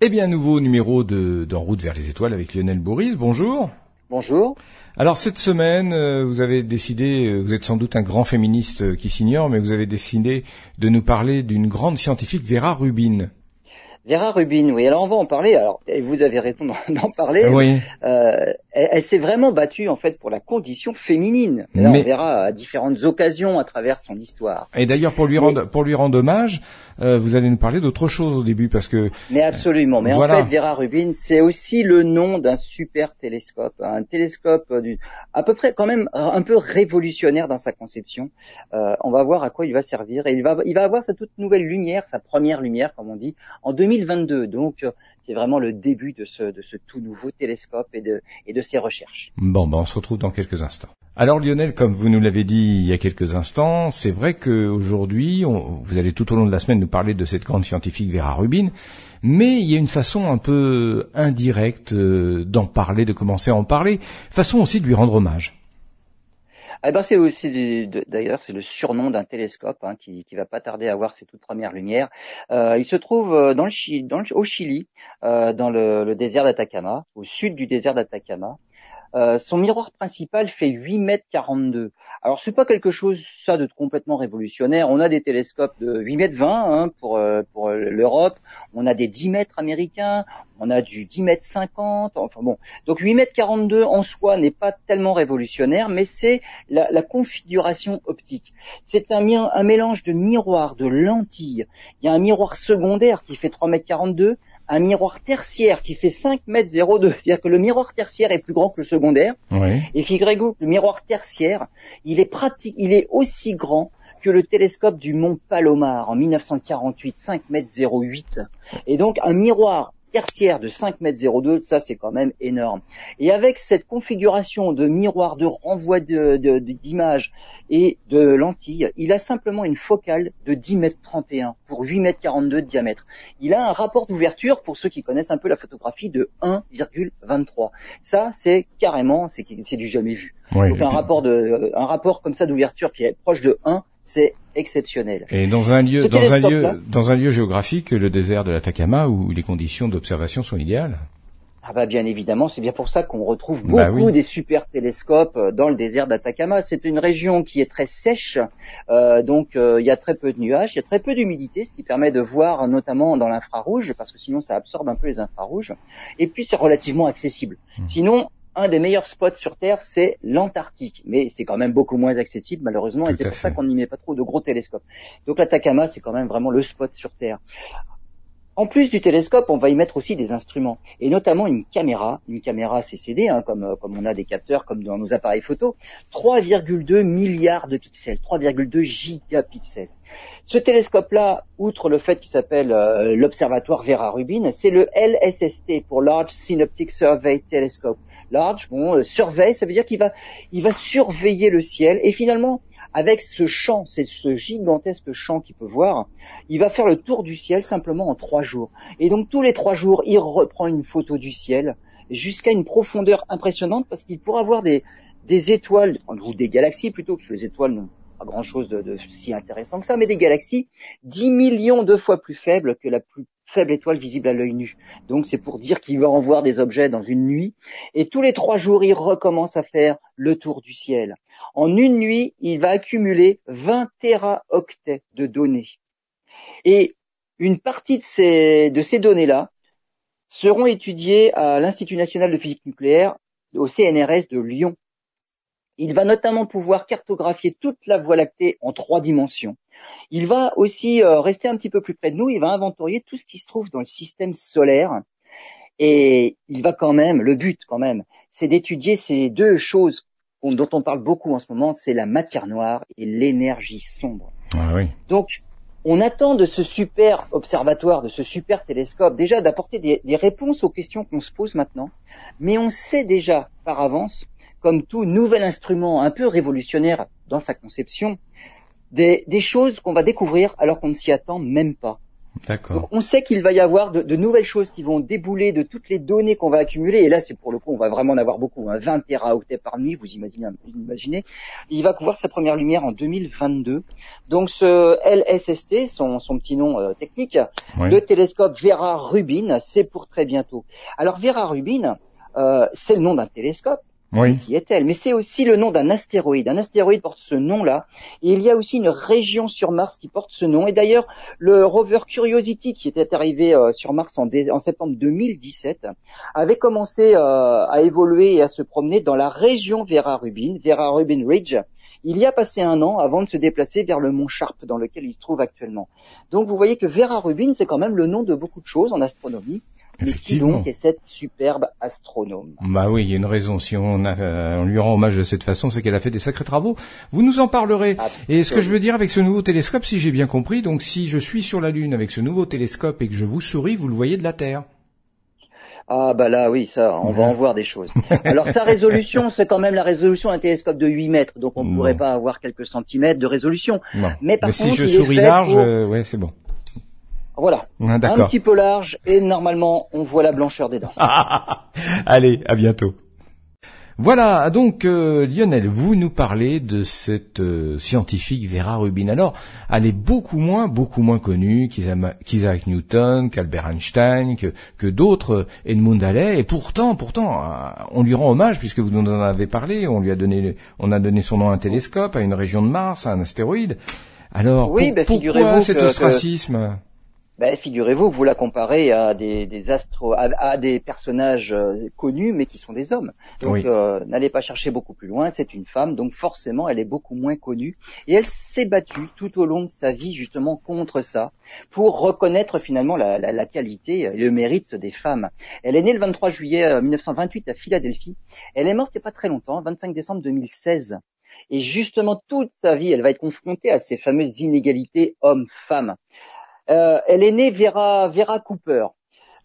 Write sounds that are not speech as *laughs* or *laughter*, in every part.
Eh bien, nouveau numéro de d'En route vers les étoiles avec Lionel Boris. Bonjour. Bonjour. Alors cette semaine, euh, vous avez décidé, euh, vous êtes sans doute un grand féministe euh, qui s'ignore, mais vous avez décidé de nous parler d'une grande scientifique, Vera Rubin. Vera Rubin, oui. Alors on va en parler. Alors vous avez raison d'en *laughs* parler. Oui. Euh, elle, s'est vraiment battue en fait pour la condition féminine. Là, on verra à différentes occasions à travers son histoire. Et d'ailleurs pour lui rendre pour lui rendre hommage, euh, vous allez nous parler d'autre chose au début parce que. Mais absolument. Mais en fait, Vera Rubin, c'est aussi le nom d'un super télescope, un télescope du, à peu près quand même un peu révolutionnaire dans sa conception. Euh, on va voir à quoi il va servir et il va il va avoir sa toute nouvelle lumière, sa première lumière comme on dit, en 2022. Donc c'est vraiment le début de ce, de ce tout nouveau télescope et de, et de ses recherches. Bon, ben on se retrouve dans quelques instants. Alors Lionel, comme vous nous l'avez dit il y a quelques instants, c'est vrai qu'aujourd'hui, vous allez tout au long de la semaine nous parler de cette grande scientifique Vera Rubin, mais il y a une façon un peu indirecte euh, d'en parler, de commencer à en parler, façon aussi de lui rendre hommage. Eh ben c'est aussi d'ailleurs c'est le surnom d'un télescope hein, qui, qui va pas tarder à voir ses toutes premières lumières. Euh, il se trouve euh, dans le, dans au Chili, euh, dans le, le désert d'Atacama, au sud du désert d'Atacama. Euh, son miroir principal fait 8 mètres 42. Alors c'est pas quelque chose ça de complètement révolutionnaire. On a des télescopes de 8 mètres 20 hein, pour euh, pour l'Europe. On a des 10 mètres américains. On a du 10 mètres 50. Enfin bon, donc 8 mètres 42 en soi n'est pas tellement révolutionnaire, mais c'est la, la, configuration optique. C'est un, un mélange de miroir, de lentilles. Il y a un miroir secondaire qui fait 3 mètres 42 un miroir tertiaire qui fait 5 mètres 02. C'est-à-dire que le miroir tertiaire est plus grand que le secondaire. Et figurez-vous, le miroir tertiaire, il est pratique, il est aussi grand que le télescope du Mont Palomar en 1948, 5 mètres 08. Et donc un miroir tertiaire de 5 mètres 02, ça c'est quand même énorme. Et avec cette configuration de miroir, de renvoi d'images et de lentilles, il a simplement une focale de 10 mètres 31 pour 8 mètres 42 de diamètre. Il a un rapport d'ouverture, pour ceux qui connaissent un peu la photographie, de 1,23. Ça c'est carrément, c'est du jamais vu. Donc un rapport de, un rapport comme ça d'ouverture qui est proche de 1, c'est exceptionnel. Et dans un lieu, dans un lieu, dans un lieu géographique, le désert de l'Atacama, où les conditions d'observation sont idéales. Ah bah bien évidemment, c'est bien pour ça qu'on retrouve bah beaucoup des super télescopes euh, dans le désert d'Atacama. C'est une région qui est très sèche, euh, donc euh, il y a très peu de nuages, il y a très peu d'humidité, ce qui permet de voir notamment dans l'infrarouge, parce que sinon ça absorbe un peu les infrarouges. Et puis c'est relativement accessible. Mmh. Sinon, un des meilleurs spots sur Terre, c'est l'Antarctique. Mais c'est quand même beaucoup moins accessible, malheureusement, et c'est pour ça qu'on n'y met pas trop de gros télescopes. Donc l'Atacama, c'est quand même vraiment le spot sur Terre. En plus du télescope, on va y mettre aussi des instruments, et notamment une caméra, une caméra CCD, hein, comme, comme on a des capteurs comme dans nos appareils photo, 3,2 milliards de pixels, 3,2 gigapixels. Ce télescope-là, outre le fait qu'il s'appelle euh, l'observatoire Vera Rubin, c'est le LSST pour Large Synoptic Survey Telescope large, bon, euh, ça veut dire qu'il va, va surveiller le ciel et finalement, avec ce champ, c'est ce gigantesque champ qu'il peut voir, il va faire le tour du ciel simplement en trois jours. Et donc tous les trois jours, il reprend une photo du ciel jusqu'à une profondeur impressionnante parce qu'il pourra voir des, étoiles, ou des galaxies plutôt, parce que les étoiles n'ont pas grand chose de, de, si intéressant que ça, mais des galaxies 10 millions de fois plus faibles que la plus faible étoile visible à l'œil nu. Donc c'est pour dire qu'il va en voir des objets dans une nuit. Et tous les trois jours, il recommence à faire le tour du ciel. En une nuit, il va accumuler 20 téraoctets de données. Et une partie de ces, de ces données-là seront étudiées à l'Institut national de physique nucléaire, au CNRS de Lyon. Il va notamment pouvoir cartographier toute la Voie lactée en trois dimensions. Il va aussi euh, rester un petit peu plus près de nous, il va inventorier tout ce qui se trouve dans le système solaire. Et il va quand même, le but quand même, c'est d'étudier ces deux choses dont on parle beaucoup en ce moment, c'est la matière noire et l'énergie sombre. Ah oui. Donc, on attend de ce super observatoire, de ce super télescope, déjà d'apporter des, des réponses aux questions qu'on se pose maintenant, mais on sait déjà par avance comme tout nouvel instrument un peu révolutionnaire dans sa conception, des, choses qu'on va découvrir alors qu'on ne s'y attend même pas. D'accord. On sait qu'il va y avoir de, nouvelles choses qui vont débouler de toutes les données qu'on va accumuler. Et là, c'est pour le coup, on va vraiment en avoir beaucoup. Hein, 20 téraoctets par nuit, vous imaginez, vous imaginez. Il va couvrir sa première lumière en 2022. Donc ce LSST, son, son petit nom euh, technique, le télescope Vera Rubin, c'est pour très bientôt. Alors Vera Rubin, euh, c'est le nom d'un télescope oui. qui est-elle Mais c'est aussi le nom d'un astéroïde. Un astéroïde porte ce nom-là. Et il y a aussi une région sur Mars qui porte ce nom. Et d'ailleurs, le rover Curiosity, qui était arrivé euh, sur Mars en, septembre 2017, avait commencé euh, à évoluer et à se promener dans la région Vera Rubin, Vera Rubin Ridge. Il y a passé un an avant de se déplacer vers le mont Sharp dans lequel il se trouve actuellement. Donc vous voyez que Vera Rubin, c'est quand même le nom de beaucoup de choses en astronomie. Effectivement. qui est cette superbe astronome Bah oui, il y a une raison. Si on, on lui rend hommage de cette façon, c'est qu'elle a fait des sacrés travaux. Vous nous en parlerez. Et ce que je veux dire avec ce nouveau télescope, si j'ai bien compris, donc si je suis sur la Lune avec ce nouveau télescope et que je vous souris, vous le voyez de la Terre. Ah bah là oui, ça, on va en voir des choses. Alors sa résolution, *laughs* c'est quand même la résolution d'un télescope de 8 mètres, donc on ne pourrait pas avoir quelques centimètres de résolution. Mais par contre, si je souris large, euh, ouais, c'est bon. Voilà. Ah, un petit peu large et normalement on voit la blancheur des dents. *laughs* Allez, à bientôt. Voilà, donc euh, Lionel, vous nous parlez de cette euh, scientifique Vera Rubin. Alors, elle est beaucoup moins, beaucoup moins connue qu'Isaac Newton, qu'Albert Einstein, que, que d'autres, euh, Edmund Halley. Et pourtant, pourtant, on lui rend hommage puisque vous nous en avez parlé. On lui a donné, on a donné son nom à un télescope, à une région de Mars, à un astéroïde. Alors, oui, bah, pourquoi cet ostracisme? Ben, figurez-vous que vous la comparez à des, des à, des personnages euh, connus, mais qui sont des hommes. Donc, euh, n'allez pas chercher beaucoup plus loin. C'est une femme, donc forcément, elle est beaucoup moins connue. Et elle s'est battue tout au long de sa vie justement contre ça, pour reconnaître finalement la, la, la qualité et le mérite des femmes. Elle est née le 23 juillet 1928 euh, à Philadelphie. Elle est morte il n'y a pas très longtemps, 25 décembre 2016. Et justement, toute sa vie, elle va être confrontée à ces fameuses inégalités hommes-femmes. Euh, elle est née Vera, Vera Cooper.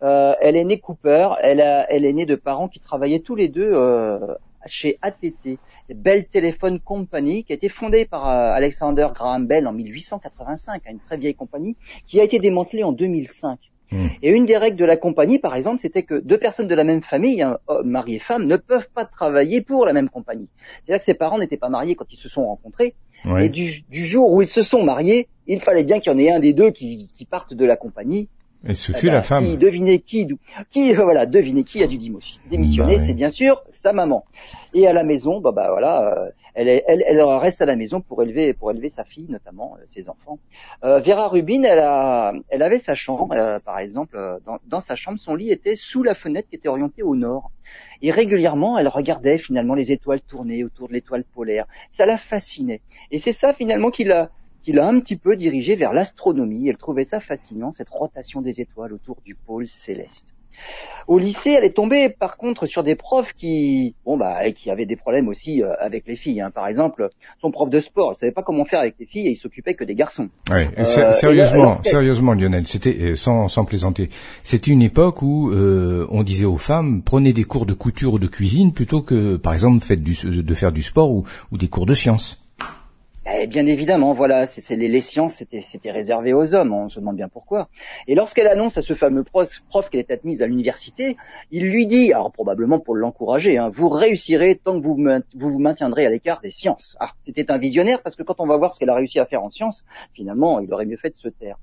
Euh, elle est née Cooper. Elle, elle est née de parents qui travaillaient tous les deux euh, chez ATT, Bell Telephone Company, qui a été fondée par Alexander Graham Bell en 1885, une très vieille compagnie, qui a été démantelée en 2005. Hmm. Et une des règles de la compagnie, par exemple, c'était que deux personnes de la même famille, mari et femme, ne peuvent pas travailler pour la même compagnie. C'est-à-dire que ses parents n'étaient pas mariés quand ils se sont rencontrés, et du, jour où ils se sont mariés, il fallait bien qu'il y en ait un des deux qui, qui parte de la compagnie. Et ce eh fut la ben, femme. Qui, devinez qui, qui, euh, voilà, devinez qui a dû démissionner. Bah c'est bien sûr sa maman. Et à la maison, bah, bah voilà, euh, elle, elle, elle, reste à la maison pour élever, pour élever sa fille, notamment euh, ses enfants. Euh, Vera Rubin, elle, a, elle avait sa chambre, par exemple, dans, dans, sa chambre, son lit était sous la fenêtre qui était orientée au nord. Et régulièrement, elle regardait finalement les étoiles tourner autour de l'étoile polaire. Ça la fascinait. Et c'est ça finalement qui l'a qui l'a un petit peu dirigée vers l'astronomie. Elle trouvait ça fascinant, cette rotation des étoiles autour du pôle céleste. Au lycée, elle est tombée par contre sur des profs qui, bon bah, qui avaient des problèmes aussi euh, avec les filles. Hein. Par exemple, son prof de sport, ne savait pas comment faire avec les filles et il s'occupait que des garçons. Oui, euh, sérieusement, sérieusement, Lionel, c'était euh, sans, sans plaisanter. C'était une époque où on disait aux femmes prenez des cours de couture ou de cuisine plutôt que, par exemple, faites du, de faire du sport ou, ou des cours de sciences. Eh bien évidemment, voilà, c'est les, les, sciences, c'était réservé aux hommes, on se demande bien pourquoi. Et lorsqu'elle annonce à ce fameux prof, prof qu'elle est admise à l'université, il lui dit, alors probablement pour l'encourager, hein, vous réussirez tant que vous vous, maintiendrez à l'écart des sciences. Ah, c'était un visionnaire parce que quand on va voir ce qu'elle a réussi à faire en sciences, finalement, il aurait mieux fait de se taire.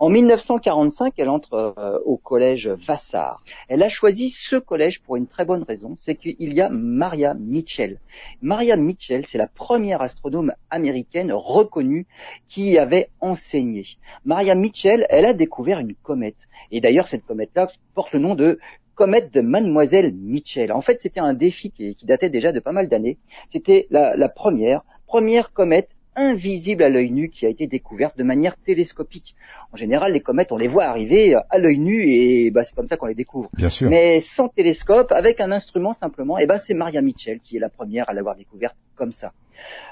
En 1945, elle entre euh, au collège Vassar. Elle a choisi ce collège pour une très bonne raison, c'est qu'il y a Maria Mitchell. Maria Mitchell, c'est la première astronome américaine reconnue qui avait enseigné. Maria Mitchell, elle a découvert une comète. Et d'ailleurs, cette comète-là porte le nom de comète de Mademoiselle Mitchell. En fait, c'était un défi qui, datait déjà de pas mal d'années. C'était la, la première, première comète invisible à l'œil nu qui a été découverte de manière télescopique. En général, les comètes, on les voit arriver à l'œil nu et bah, c'est comme ça qu'on les découvre. Bien sûr. Mais sans télescope, avec un instrument simplement, et bah, c'est Maria Mitchell qui est la première à l'avoir découverte comme ça.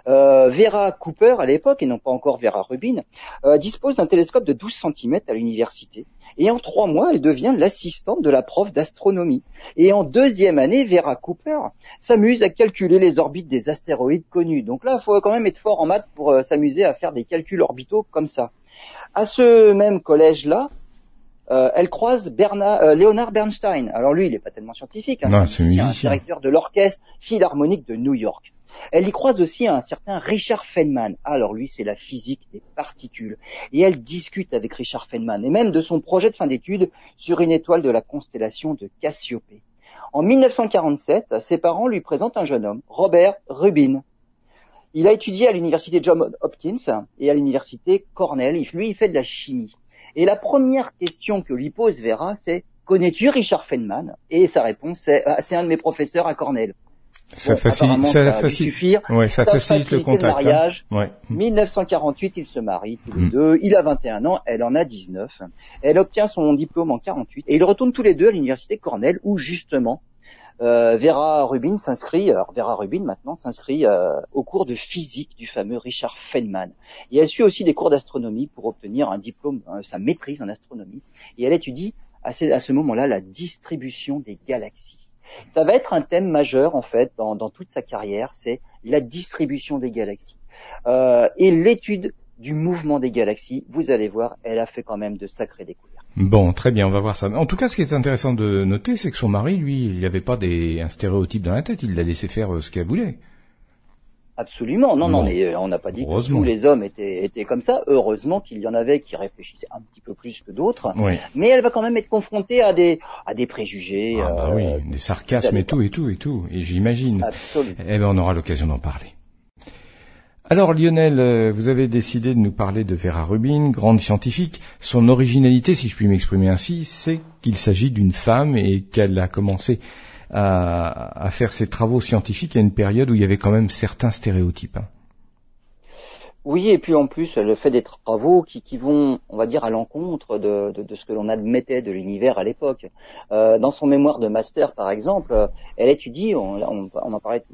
Euh, Vera Cooper, à l'époque, et non pas encore Vera Rubin, euh, dispose d'un télescope de 12 cm à l'université. Et en trois mois, elle devient l'assistante de la prof d'astronomie. Et en deuxième année, Vera Cooper s'amuse à calculer les orbites des astéroïdes connus. Donc là, il faut quand même être fort en maths pour euh, s'amuser à faire des calculs orbitaux comme ça. À ce même collège-là, euh, elle croise Bernard, euh, Leonard Bernstein. Alors lui, il n'est pas tellement scientifique, hein, c'est un directeur de l'orchestre philharmonique de New York. Elle y croise aussi un certain Richard Feynman. Alors lui, c'est la physique des particules. Et elle discute avec Richard Feynman, et même de son projet de fin d'études sur une étoile de la constellation de Cassiopée. En 1947, ses parents lui présentent un jeune homme, Robert Rubin. Il a étudié à l'université Johns Hopkins et à l'université Cornell. Lui, il fait de la chimie. Et la première question que lui pose Vera, c'est Connais-tu Richard Feynman? Et sa réponse, c'est ah, C'est un de mes professeurs à Cornell. Ça facilite, ça, facilite, ouais, ça, facilite le contact. Le mariage. Hein. Ouais. 1948, ils se marient tous les mm. deux. Il a 21 ans, elle en a 19. Elle obtient son diplôme en 48 et ils retournent tous les deux à l'université Cornell où justement euh, Vera Rubin s'inscrit, Vera Rubin maintenant s'inscrit euh, au cours de physique du fameux Richard Feynman. Et elle suit aussi des cours d'astronomie pour obtenir un diplôme, euh, sa maîtrise en astronomie. Et elle étudie à ce, à ce moment-là la distribution des galaxies. Ça va être un thème majeur en fait dans, toute sa carrière, c'est la distribution des galaxies euh, et l'étude du mouvement des galaxies. Vous allez voir, elle a fait quand même de sacrés découvertes. Bon, très bien, on va voir ça. En tout cas, ce qui est intéressant de noter, c'est que son mari, lui, il n'y avait pas des, un stéréotype dans la tête, il l'a laissé faire euh, ce qu'elle voulait. Absolument, non, non, mais euh, on n'a pas dit que tous les hommes étaient, étaient comme ça. Heureusement qu'il y en avait qui réfléchissaient un petit peu plus que d'autres. Mais elle va quand même être confrontée à des, à des préjugés. Ah bah oui, euh, des sarcasmes et tout, et tout, et tout. Et j'imagine. Absolument. Eh ben, on aura l'occasion d'en parler. Alors Lionel, euh, vous avez décidé de nous parler de Vera Rubin, grande scientifique. Son originalité, si je puis m'exprimer ainsi, c'est qu'il s'agit d'une femme et qu'elle a commencé à, faire ses travaux scientifiques à une période où il y avait quand même certains stéréotypes. Hein. Oui, et puis en plus, elle fait des travaux qui, qui vont, on va dire, à l'encontre de, de, de, ce que l'on admettait de l'univers à l'époque. Euh, dans son mémoire de master, par exemple, elle étudie, on, on, en parlait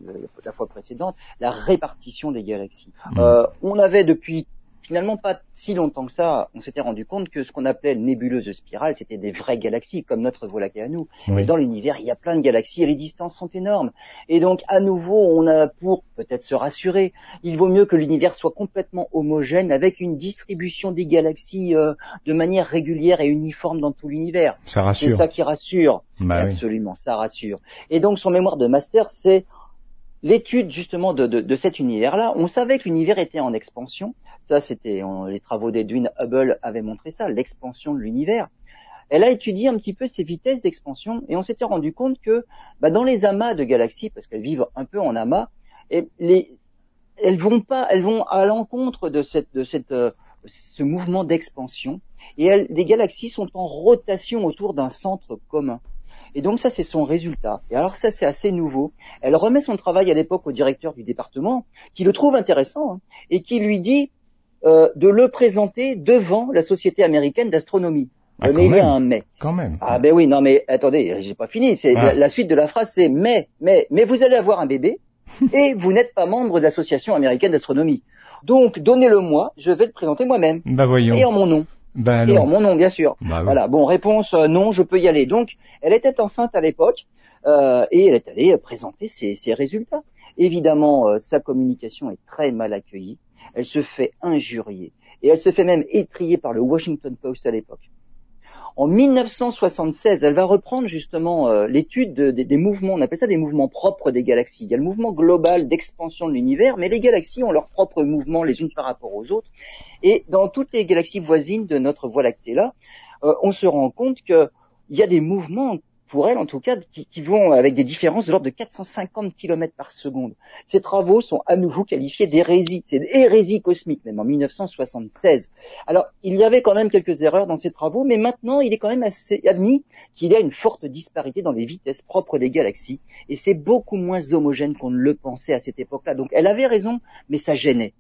la fois précédente, la répartition des galaxies. Mmh. Euh, on avait depuis finalement pas si longtemps que ça, on s'était rendu compte que ce qu'on appelait nébuleuse spirale, c'était des vraies galaxies, comme notre Voie lactée à nous. Et dans l'univers, il y a plein de galaxies et les distances sont énormes. Et donc, à nouveau, on a pour peut-être se rassurer, il vaut mieux que l'univers soit complètement homogène avec une distribution des galaxies euh, de manière régulière et uniforme dans tout l'univers. Ça rassure. C'est ça qui rassure. Bah Absolument, ça rassure. Et donc, son mémoire de master, c'est l'étude justement de, de, de cet univers-là. On savait que l'univers était en expansion, ça, c'était les travaux d'Edwin Hubble avaient montré ça, l'expansion de l'univers. Elle a étudié un petit peu ces vitesses d'expansion et on s'était rendu compte que bah, dans les amas de galaxies, parce qu'elles vivent un peu en amas, elles vont pas, elles vont à l'encontre de cette, de cette, euh, ce mouvement d'expansion et elles, les galaxies sont en rotation autour d'un centre commun. Et donc ça, c'est son résultat. Et alors ça, c'est assez nouveau. Elle remet son travail à l'époque au directeur du département, qui le trouve intéressant, hein, et qui lui dit, de le présenter devant la Société américaine d'astronomie. Ah, mais il y a un mais. Quand même. Ah ben oui, non mais attendez, j'ai pas fini. C'est ah. la, suite de la phrase, c'est mais, mais, mais vous allez avoir un bébé *laughs* et vous n'êtes pas membre de l'Association américaine d'astronomie. Donc donnez-le-moi, je vais le présenter moi-même. Bah voyons. Et en mon nom. Bah, et en mon nom, bien sûr. Bah, voilà. Bon, réponse euh, non, je peux y aller. Donc, elle était enceinte à l'époque euh, et elle est allée présenter ses, ses résultats. Évidemment, euh, sa communication est très mal accueillie elle se fait injurier et elle se fait même étrier par le Washington Post à l'époque. En 1976, elle va reprendre justement euh, l'étude des mouvements, on appelle ça des mouvements propres des galaxies. Il y a le mouvement global d'expansion de l'univers, mais les galaxies ont leurs propres mouvements les unes par rapport aux autres. Et dans toutes les galaxies voisines de notre Voie lactée là, euh, on se rend compte qu'il y a des mouvements pour elle en tout cas, qui, qui vont avec des différences de l'ordre de 450 km par seconde. Ces travaux sont à nouveau qualifiés d'hérésie, c'est hérésie cosmique même en 1976. Alors il y avait quand même quelques erreurs dans ces travaux, mais maintenant il est quand même assez admis qu'il y a une forte disparité dans les vitesses propres des galaxies, et c'est beaucoup moins homogène qu'on ne le pensait à cette époque-là. Donc elle avait raison, mais ça gênait.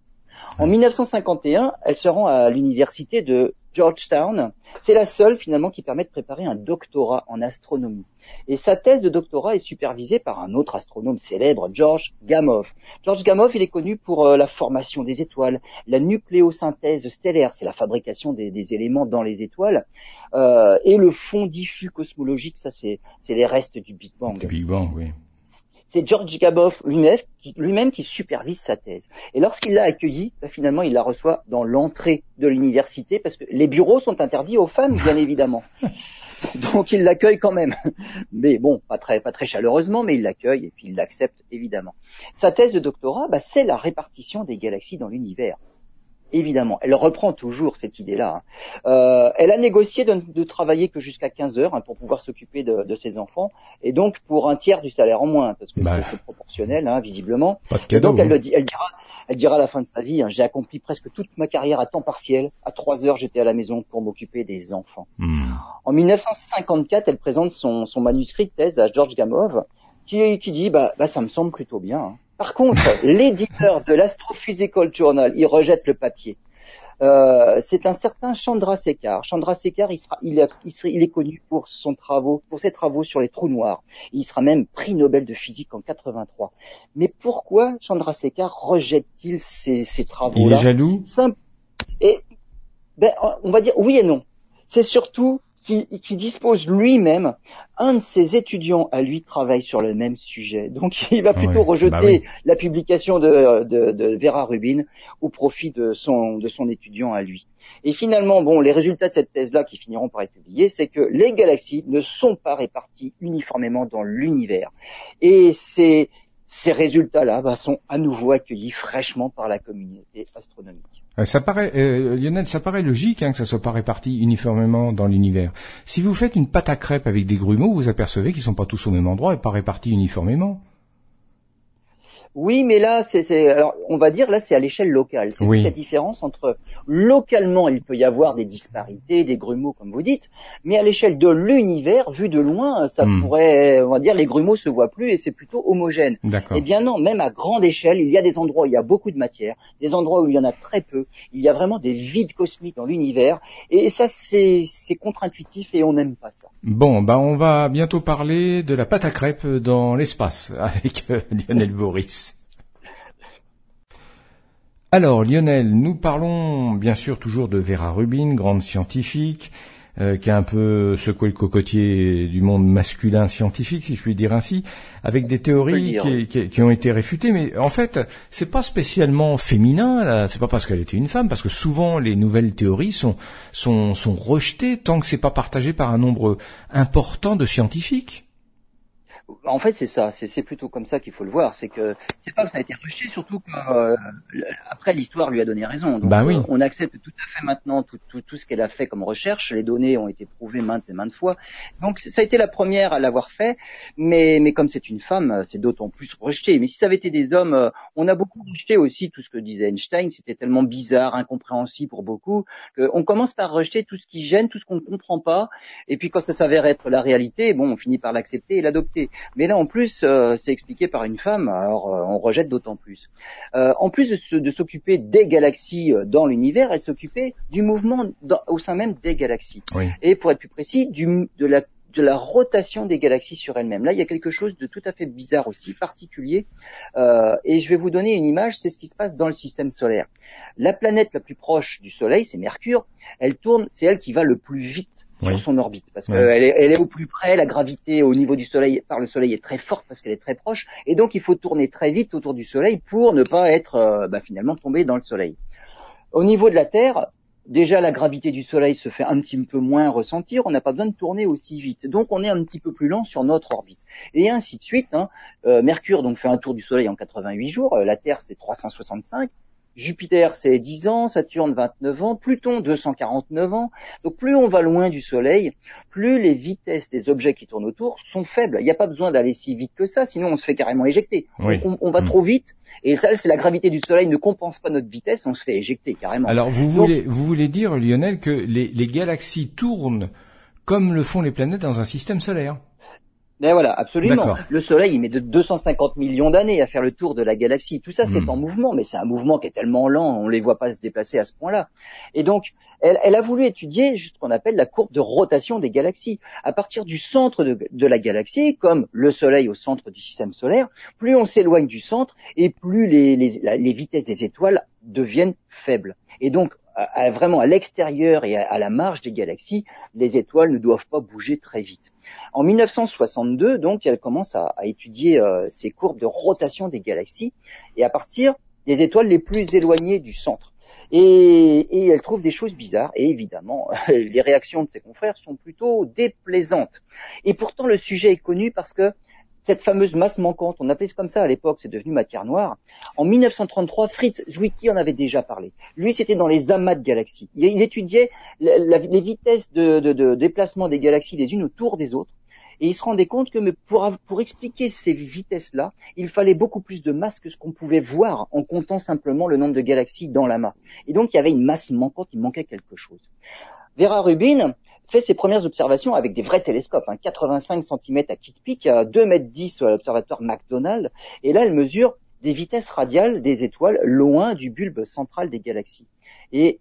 En 1951, elle se rend à l'université de Georgetown. C'est la seule finalement qui permet de préparer un doctorat en astronomie. Et sa thèse de doctorat est supervisée par un autre astronome célèbre, George Gamow. George Gamow, il est connu pour euh, la formation des étoiles, la nucléosynthèse stellaire, c'est la fabrication des, éléments dans les étoiles, euh, et le fond diffus cosmologique, ça c'est les restes du Big Bang. Du Big Bang, oui c'est George Gamow lui-même qui, supervise sa thèse. Et lorsqu'il l'a accueilli, bah, finalement, il la reçoit dans l'entrée de l'université parce que les bureaux sont interdits aux femmes, bien *laughs* évidemment. Donc il l'accueille quand même. Mais bon, pas très, pas très chaleureusement, mais il l'accueille et puis il l'accepte évidemment. Sa thèse de doctorat, bah, c'est la répartition des galaxies dans l'univers évidemment. Elle reprend toujours cette idée-là. Hein. Euh, elle a négocié de, de travailler que jusqu'à 15 heures hein, pour pouvoir s'occuper de, de, ses enfants, et donc pour un tiers du salaire en moins, parce que bah. c'est proportionnel, hein, visiblement. et donc elle, hein. dit, elle, dira, elle dira à la fin de sa vie, hein, j'ai accompli presque toute ma carrière à temps partiel. À 3 heures, j'étais à la maison pour m'occuper des enfants. Hmm. En 1954, elle présente son, son, manuscrit de thèse à George Gamow, qui, qui dit, bah, bah ça me semble plutôt bien. Par contre, *laughs* l'éditeur de l'Astrophysical Journal, il rejette le papier. Euh, c'est un certain Chandra Sekhar. Chandra Sekhar, il, sera, il, est, connu pour son travaux, pour ses travaux sur les trous noirs. Il sera même prix Nobel de physique en 83. Mais pourquoi Chandra Sekhar rejette-t-il ces, ces travaux-là? Il est jaloux? et ben, on va dire oui et non. C'est surtout qui, dispose lui-même, un de ses étudiants à lui travaille sur le même sujet. *laughs* Donc il va plutôt rejeter bah la publication de, de, Vera Rubin au profit de son, de son étudiant à lui. Et finalement, bon, les résultats de cette thèse-là qui finiront par être publiés, c'est que les galaxies ne sont pas réparties uniformément dans l'univers. Et c'est ces résultats-là bah, sont à nouveau accueillis fraîchement par la communauté astronomique. Euh, ça paraît, euh, Lionel, ça paraît logique hein, que ça soit pas réparti uniformément dans l'univers. Si vous faites une pâte à crêpes avec des grumeaux, vous apercevez qu'ils sont pas tous au même endroit et pas répartis uniformément. Oui, mais là, c'est, alors on va dire là, c'est à l'échelle locale. C'est la différence entre localement, il peut y avoir des disparités, des grumeaux, comme vous dites, mais à l'échelle de l'univers, vu de loin, ça hmm. pourrait, on va dire, les grumeaux se voient plus et c'est plutôt homogène. Eh bien non, même à grande échelle, il y a des endroits où il y a beaucoup de matière, des endroits où il y en a très peu. Il y a vraiment des vides cosmiques dans l'univers, et ça, c'est, c'est contre-intuitif et on n'aime pas ça. Bon, bah on va bientôt parler de la pâte à crêpes dans l'espace *laughs* avec euh, Lionel Boris. Alors Lionel, nous parlons bien sûr toujours de Vera Rubin, grande scientifique, euh, qui a un peu secoué le cocotier du monde masculin scientifique, si je puis dire ainsi, avec des théories qui, ont été réfutées. Mais en fait, c'est pas spécialement féminin. Là. C'est pas parce qu'elle était une femme, parce que souvent les nouvelles théories sont sont, sont rejetées tant que c'est pas partagé par un nombre important de scientifiques. En fait, c'est ça. C'est plutôt comme ça qu'il faut le voir. C'est que c'est pas que ça a été rejeté, surtout que euh, après l'histoire lui a donné raison. Donc, bah oui. Euh, on accepte tout à fait maintenant tout, tout, tout ce qu'elle a fait comme recherche. Les données ont été prouvées maintes et maintes fois. Donc ça a été la première à l'avoir fait. Mais, mais comme c'est une femme, c'est d'autant plus rejeté. Mais si ça avait été des hommes, euh, on a beaucoup rejeté aussi tout ce que disait Einstein. C'était tellement bizarre, incompréhensible pour beaucoup, qu'on commence par rejeter tout ce qui gêne, tout ce qu'on ne comprend pas. Et puis quand ça s'avère être la réalité, bon, on finit par l'accepter et l'adopter. Mais là, en plus, euh, c'est expliqué par une femme, alors euh, on rejette d'autant plus. Euh, en plus de, s'occuper des galaxies dans l'univers, elle s'occupait du mouvement au sein même des galaxies. Et pour être plus précis, du, de la de la rotation des galaxies sur elles-mêmes. Là, il y a quelque chose de tout à fait bizarre aussi, particulier. Euh, et je vais vous donner une image, c'est ce qui se passe dans le système solaire. La planète la plus proche du Soleil, c'est Mercure. Elle tourne, c'est elle qui va le plus vite sur son orbite parce qu'elle est, elle est au plus près, la gravité au niveau du Soleil par le Soleil est très forte parce qu'elle est très proche et donc il faut tourner très vite autour du Soleil pour ne pas être euh, bah, finalement tombé dans le Soleil. Au niveau de la Terre, déjà la gravité du Soleil se fait un petit peu moins ressentir, on n'a pas besoin de tourner aussi vite, donc on est un petit peu plus lent sur notre orbite et ainsi de suite. Hein. Euh, Mercure donc fait un tour du Soleil en 88 jours, euh, la Terre c'est 365 Jupiter, c'est 10 ans, Saturne, 29 ans, Pluton, 249 ans. Donc plus on va loin du Soleil, plus les vitesses des objets qui tournent autour sont faibles. Il n'y a pas besoin d'aller si vite que ça, sinon on se fait carrément éjecter. On, va mm. trop vite, et ça, c'est la gravité du Soleil ne compense pas notre vitesse, on se fait éjecter carrément. Alors vous voulez, vous voulez dire, Lionel, que les, les galaxies tournent comme le font les planètes dans un système solaire? Mais voilà, absolument. Le Soleil, il met de 250 millions d'années à faire le tour de la galaxie. Tout ça, c'est hmm. en mouvement, mais c'est un mouvement qui est tellement lent, on les voit pas se déplacer à ce point-là. Et donc, elle, elle, a voulu étudier ce qu'on appelle la courbe de rotation des galaxies. À partir du centre de, de, la galaxie, comme le Soleil au centre du système solaire, plus on s'éloigne du centre et plus les, les, les vitesses des étoiles deviennent faibles. Et donc, à, vraiment à l'extérieur et à, à la marge des galaxies, les étoiles ne doivent pas bouger très vite. En 1962, donc, elle commence à, étudier ces courbes de rotation des galaxies et à partir des étoiles les plus éloignées du centre. Et, et, elle trouve des choses bizarres. Et évidemment, *laughs* les réactions de ses confrères sont plutôt déplaisantes. Et pourtant, le sujet est connu parce que cette fameuse masse manquante, on appelait ça comme ça à l'époque, c'est devenu matière noire. En 1933, Fritz Zwicky en avait déjà parlé. Lui, c'était dans les amas de galaxies. Il, étudiait les vitesses de, déplacement des galaxies les unes autour des autres. Et il se rendait compte que pour expliquer ces vitesses-là, il fallait beaucoup plus de masse que ce qu'on pouvait voir en comptant simplement le nombre de galaxies dans l'amas. Et donc il y avait une masse manquante, il manquait quelque chose. Vera Rubin, fait ses premières observations avec des vrais télescopes, hein, 85 cm à Kitt Peak, à 2 mètres 10 à l'observatoire McDonald, et là elle mesure des vitesses radiales des étoiles loin du bulbe central des galaxies. Et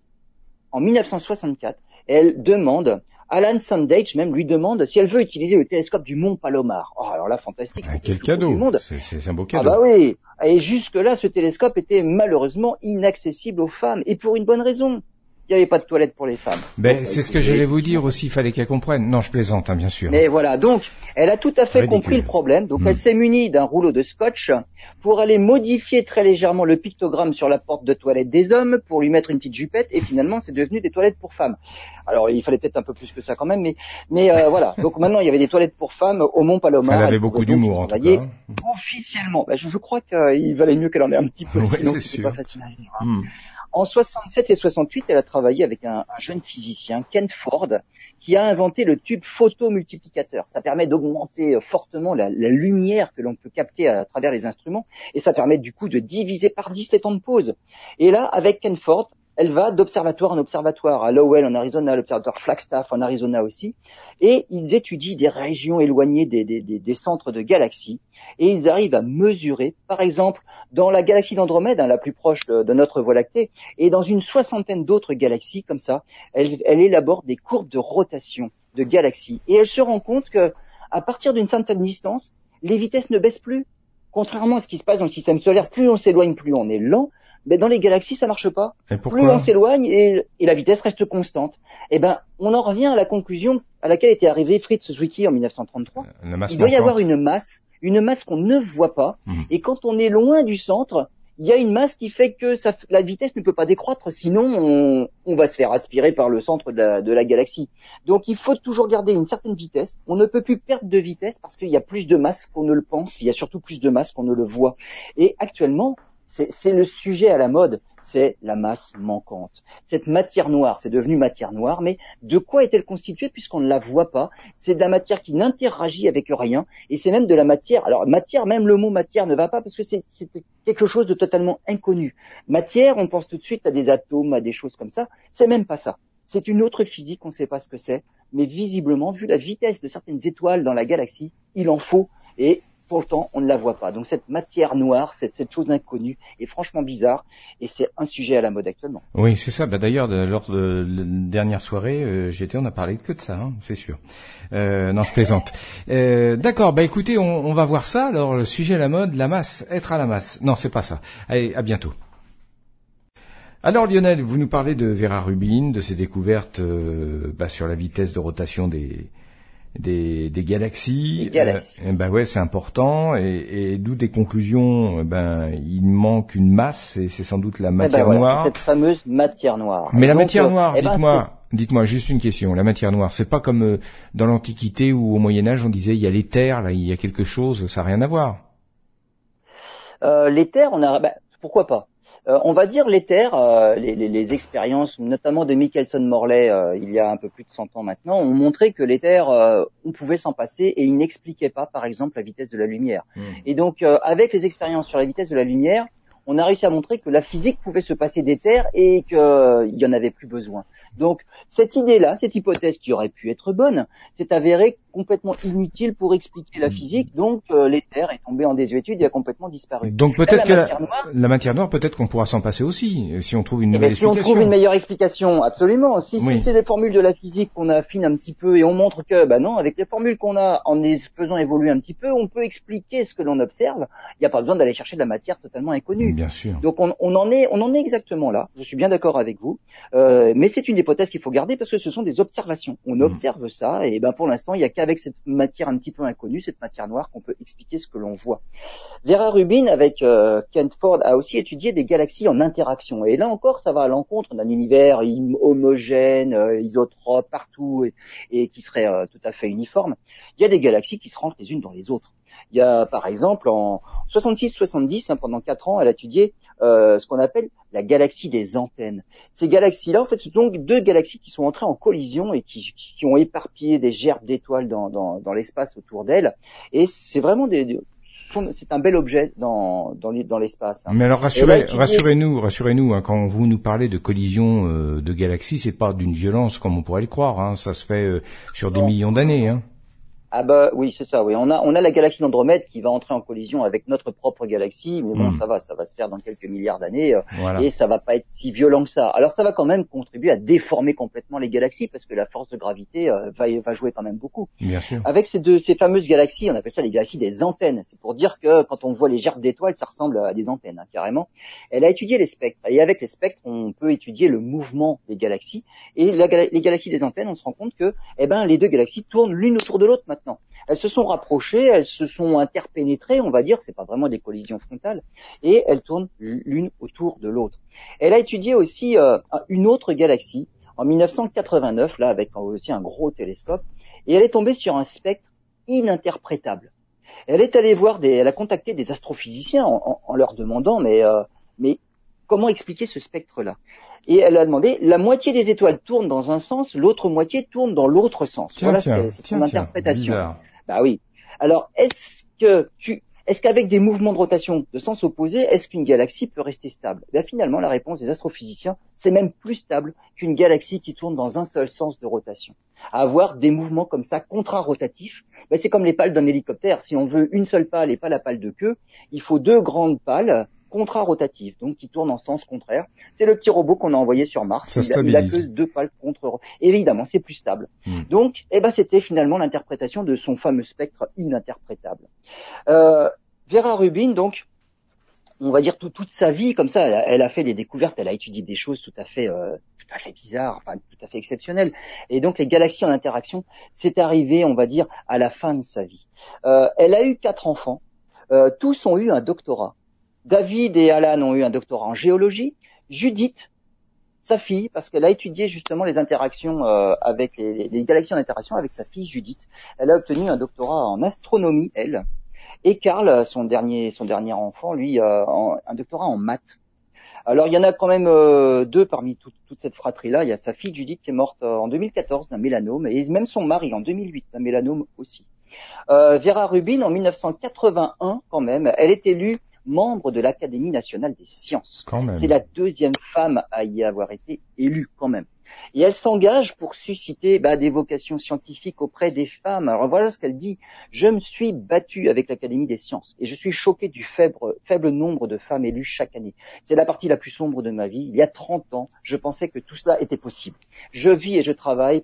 en 1964, elle demande Alan Sandage même lui demande si elle veut utiliser le télescope du Mont Palomar. Oh, alors là, fantastique. Ah, quel cadeau C'est un beau cadeau. Ah bah oui. Et jusque-là, ce télescope était malheureusement inaccessible aux femmes, et pour une bonne raison il n'y avait pas de toilettes pour les femmes. Ben, c'est ce que j'allais vous dire aussi, il fallait qu'elle comprenne. Non, je plaisante, hein, bien sûr. Mais voilà, donc, elle a tout à fait compris le problème. Donc, elle hmm. s'est munie d'un rouleau de scotch pour aller modifier très légèrement le pictogramme sur la porte de toilette des hommes, pour lui mettre une petite jupette, et finalement, c'est devenu des toilettes pour femmes. Alors, il fallait peut-être un peu plus que ça quand même, mais, mais euh, voilà. Donc maintenant, il y avait des toilettes pour femmes au Mont Palomar. Elle avait beaucoup d'humour, en tout cas. Officiellement. Ben, je, crois qu'il valait mieux qu'elle en ait un petit peu, sinon c'est pas facile à vivre. Hein. Hmm. En 67 et 68, elle a travaillé avec un, jeune physicien, Ken Ford, qui a inventé le tube photomultiplicateur. Ça permet d'augmenter euh, fortement la, lumière que l'on peut capter à, travers les instruments, et ça permet du coup de diviser par 10 les temps de pause. Et là, avec Ken Ford, elle va d'observatoire en observatoire, à Lowell en Arizona, à l'observatoire Flagstaff en Arizona aussi, et ils étudient des régions éloignées des, centres de galaxies, et ils arrivent à mesurer, par exemple, dans la galaxie d'Andromède, hein, la plus proche de, notre Voie lactée, et dans une soixantaine d'autres galaxies comme ça, elle, élabore des courbes de rotation de galaxies, et elle se rend compte que à partir d'une certaine distance, les vitesses ne baissent plus. Contrairement à ce qui se passe dans le système solaire, plus on s'éloigne, plus on est lent. Mais dans les galaxies, ça marche pas. plus on s'éloigne et, la vitesse reste constante. Eh ben, on en revient à la conclusion à laquelle était arrivé Fritz Zwicky en 1933. Euh, Il doit y avoir une masse une masse qu'on ne voit pas. Mhm. Et quand on est loin du centre, il y a une masse qui fait que la vitesse ne peut pas décroître, sinon on, va se faire aspirer par le centre de la, galaxie. Donc il faut toujours garder une certaine vitesse. On ne peut plus perdre de vitesse parce qu'il y a plus de masse qu'on ne le pense. Il y a surtout plus de masse qu'on ne le voit. Et actuellement, c'est le sujet à la mode c'est la masse manquante. Cette matière noire, c'est devenu matière noire, mais de quoi est-elle constituée puisqu'on ne la voit pas? C'est de la matière qui n'interagit avec rien, et c'est même de la matière. Alors matière, même le mot matière ne va pas parce que c'est quelque chose de totalement inconnu. Matière, on pense tout de suite à des atomes, à des choses comme ça. C'est même pas ça. C'est une autre physique, on ne sait pas ce que c'est, mais visiblement, vu la vitesse de certaines étoiles dans la galaxie, il en faut. Et pourtant on ne la voit pas. Donc cette matière noire, cette, chose inconnue est franchement bizarre et c'est un sujet à la mode actuellement. Oui, c'est ça. Bah, D'ailleurs, lors de la dernière soirée, euh, j'étais, on a parlé que de ça, hein, c'est sûr. Euh, non, je plaisante. Euh, D'accord, bah écoutez, on, on, va voir ça. Alors le sujet à la mode, la masse, être à la masse. Non, c'est pas ça. Allez, à bientôt. Alors Lionel, vous nous parlez de Vera Rubin, de ses découvertes euh, bah, sur la vitesse de rotation des, des, des galaxies. Des ben ouais, c'est important. Et, et d'où des conclusions. Eh ben, il manque une masse et c'est sans doute la eh ben matière noire. Cette fameuse matière noire. Mais la matière euh, noire, dites-moi. Dites-moi juste une question. La matière noire, c'est pas comme euh, dans l'Antiquité ou au Moyen Âge, on disait il y a l'éther, là, il y a quelque chose, ça n'a rien à voir. Euh, l'éther, on a, bah, pourquoi pas? Euh, on va dire l'éther, euh, les, expériences, notamment de Michelson Morley, euh, il y a un peu plus de 100 ans maintenant, ont montré que l'éther, on pouvait s'en passer et il n'expliquait pas, par exemple, la vitesse de la lumière. Hmm. Et donc, avec les expériences sur la vitesse de la lumière, on a réussi à montrer que la physique pouvait se passer d'éther et qu'il n'y en avait plus besoin. Donc cette idée-là, cette hypothèse qui aurait pu être bonne, s'est avérée complètement inutile pour expliquer la physique. Donc euh, l'éther est tombé en désuétude et a complètement disparu. Donc peut-être que la, matière noire, peut-être qu'on pourra s'en passer aussi si on trouve une eh ben, nouvelle explication. Si on trouve une meilleure explication, absolument. Si, si c'est les formules de la physique qu'on affine un petit peu et on montre que, bah non, avec les formules qu'on a, en les faisant évoluer un petit peu, on peut expliquer ce que l'on observe. Il n'y a pas besoin d'aller chercher de la matière totalement inconnue. Bien sûr. Donc on, on, en est, on en est exactement là. Je suis bien d'accord avec vous. Euh, mais c'est une hypothèse qu'il faut garder parce que ce sont des observations. On mmh. observe ça et ben pour l'instant, il n'y a qu'avec cette matière un petit peu inconnue, cette matière noire, qu'on peut expliquer ce que l'on voit. Vera Rubin, avec euh, Kent Ford, a aussi étudié des galaxies en interaction. Et là encore, ça va à l'encontre d'un univers homogène, euh, isotrope, partout, et, qui serait euh, tout à fait uniforme. Il y a des galaxies qui se rentrent les unes dans les autres. Il y a, par exemple, en 66-70, hein, pendant quatre ans, elle a étudié euh, ce qu'on appelle la galaxie des antennes. Ces galaxies-là, en fait, ce sont donc deux galaxies qui sont entrées en collision et qui, qui ont éparpillé des gerbes d'étoiles dans, dans, dans l'espace autour d'elles. Et c'est vraiment des, c'est un bel objet dans, dans, dans l'espace. Hein. Mais alors rassurez, rassurez-nous, rassurez-nous, hein, quand vous nous parlez de collision euh, de galaxies, c'est pas d'une violence comme on pourrait le croire. Hein, ça se fait euh, sur des millions d'années. Hein. Ah bah oui, c'est ça. Oui, on a on a la galaxie d'Andromède qui va entrer en collision avec notre propre galaxie, mais bon, hmm. ça va, ça va se faire dans quelques milliards d'années euh, et ça va pas être si violent que ça. Alors ça va quand même contribuer à déformer complètement les galaxies parce que la force de gravité euh, va va jouer quand même beaucoup. Bien sûr. Avec ces deux ces fameuses galaxies, on appelle ça les galaxies des antennes. C'est pour dire que quand on voit les gerbes d'étoiles, ça ressemble à des antennes hein, carrément. Elle a étudié les spectres et avec les spectres, on peut étudier le mouvement des galaxies et les galaxies des antennes, on se rend compte que eh ben les deux galaxies tournent l'une autour de l'autre maintenant. Elles se sont rapprochées, elles se sont interpénétrées, on va dire, c'est pas vraiment des collisions frontales, et elles tournent l'une autour de l'autre. Elle a étudié aussi euh, une autre galaxie en 1989, là avec aussi un gros télescope, et elle est tombée sur un spectre ininterprétable. Elle est allée voir des, elle a contacté des astrophysiciens en, leur demandant, euh, mais comment expliquer ce spectre-là? Et elle a demandé, la moitié des étoiles tournent dans un sens, l'autre moitié tourne dans l'autre sens. voilà c'est son interprétation. Bah oui. Alors, est-ce que tu, est-ce qu'avec des mouvements de rotation de sens opposé, est-ce qu'une galaxie peut rester stable? Ben Finalement, la réponse des astrophysiciens, c'est même plus stable qu'une galaxie qui tourne dans un seul sens de rotation. avoir des mouvements comme ça, contra-rotatifs, ben c'est comme les pales d'un hélicoptère. Si on veut une seule pale et pas la pale de queue, il faut deux grandes pales contra-rotatif, donc qui tourne en sens contraire. C'est le petit robot qu'on a envoyé sur Mars. Ça il, a, que deux pales contre. Évidemment, c'est plus stable. Hmm. Donc, eh ben, c'était finalement l'interprétation de son fameux spectre ininterprétable. Euh, Vera Rubin, donc, on va dire toute sa vie comme ça, elle a, fait des découvertes, elle a étudié des choses tout à fait, euh, tout à fait bizarres, enfin tout à fait exceptionnelles. Et donc les galaxies en interaction, c'est arrivé, on va dire, à la fin de sa vie. Euh, elle a eu quatre enfants. Euh, tous ont eu un doctorat. David et Alan ont eu un doctorat en géologie. Judith, sa fille, parce qu'elle a étudié justement les interactions euh, avec les, galaxies en interaction avec sa fille Judith. Elle a obtenu un doctorat en astronomie, elle. Et Karl, son dernier, son dernier enfant, lui, euh, un doctorat en maths. Alors il y en a quand même euh, deux parmi toute cette fratrie-là. Il y a sa fille Judith qui est morte en 2014 d'un mélanome et même son mari en 2008 d'un mélanome aussi. Vera Rubin en 1981 quand même, elle est élue membre de l'Académie nationale des sciences. C'est la deuxième femme à y avoir été élue quand même. Et elle s'engage pour susciter bah, des vocations scientifiques auprès des femmes. Alors voilà ce qu'elle dit. Je me suis battue avec l'Académie des sciences et je suis choquée du faible, faible nombre de femmes élues chaque année. C'est la partie la plus sombre de ma vie. Il y a 30 ans, je pensais que tout cela était possible. Je vis et je travaille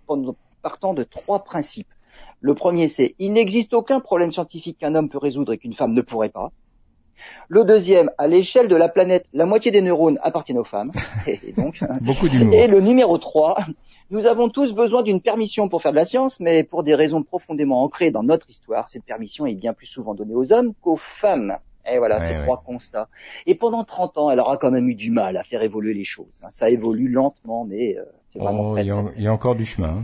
partant de trois principes. Le premier, c'est il n'existe aucun problème scientifique qu'un homme peut résoudre et qu'une femme ne pourrait pas. Le deuxième, à l'échelle de la planète, la moitié des neurones appartiennent aux femmes. *laughs* Et, donc, *laughs* Beaucoup Et le numéro 3, nous avons tous besoin d'une permission pour faire de la science, mais pour des raisons profondément ancrées dans notre histoire, cette permission est bien plus souvent donnée aux hommes qu'aux femmes. Et voilà, ces trois constats. Et pendant 30 ans, elle aura quand même eu du mal à faire évoluer les choses. Hein. Ça évolue lentement, mais euh, c'est vraiment oh, Il y, a encore du chemin.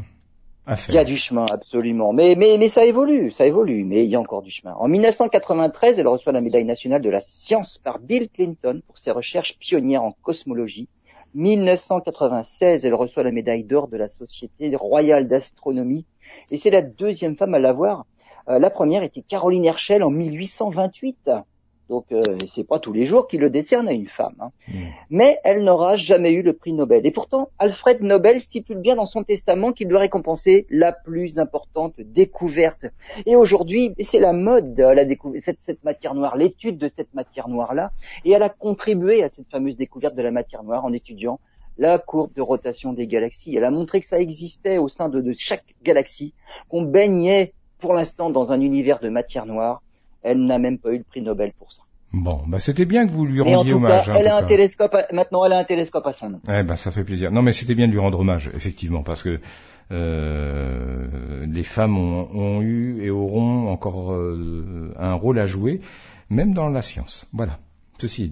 Il y a du chemin, absolument. Mais, mais, mais ça évolue, ça évolue, mais il y a encore du chemin. En 1993, elle reçoit la médaille nationale de la science par Bill Clinton pour ses recherches pionnières en cosmologie. 1996, elle reçoit la médaille d'or de la Société royale d'astronomie. Et c'est la deuxième femme à l'avoir. Euh, la première était Caroline Herschel en 1828. Donc euh, c'est pas tous les jours qu'il le décerne à une femme. Hein. Hmm. Mais elle n'aura jamais eu le prix Nobel. Et pourtant, Alfred Nobel stipule bien dans son testament qu'il doit récompenser la plus importante découverte. Et aujourd'hui, c'est la mode, la cette, cette matière noire, l'étude de cette matière noire-là. Et elle a contribué à cette fameuse découverte de la matière noire en étudiant la courbe de rotation des galaxies. Elle a montré que ça existait au sein de, de chaque galaxie, qu'on baignait pour l'instant dans un univers de matière noire elle n'a même pas eu le prix Nobel pour ça. Bon, bah c'était bien que vous lui rendiez hommage. Cas, elle a un télescope. maintenant, elle a un télescope à son nom. Eh ben, ça fait plaisir. Non, mais c'était bien de lui rendre hommage, effectivement, parce que euh, les femmes ont, ont, eu et auront encore euh, un rôle à jouer, même dans la science. Voilà.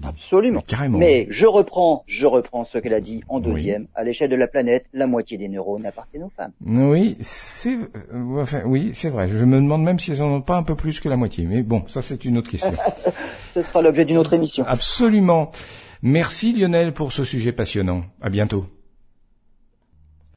Absolument. Mais je reprends, je reprends ce qu'elle a dit en deuxième. À l'échelle de la planète, la moitié des neurones appartiennent aux femmes. Oui, c'est, euh, enfin, oui, c'est vrai. Je me demande même si elles en ont pas un peu plus que la moitié. Mais bon, ça c'est une autre question. *laughs* ce sera l'objet d'une autre émission. Absolument. Merci Lionel pour ce sujet passionnant. À bientôt.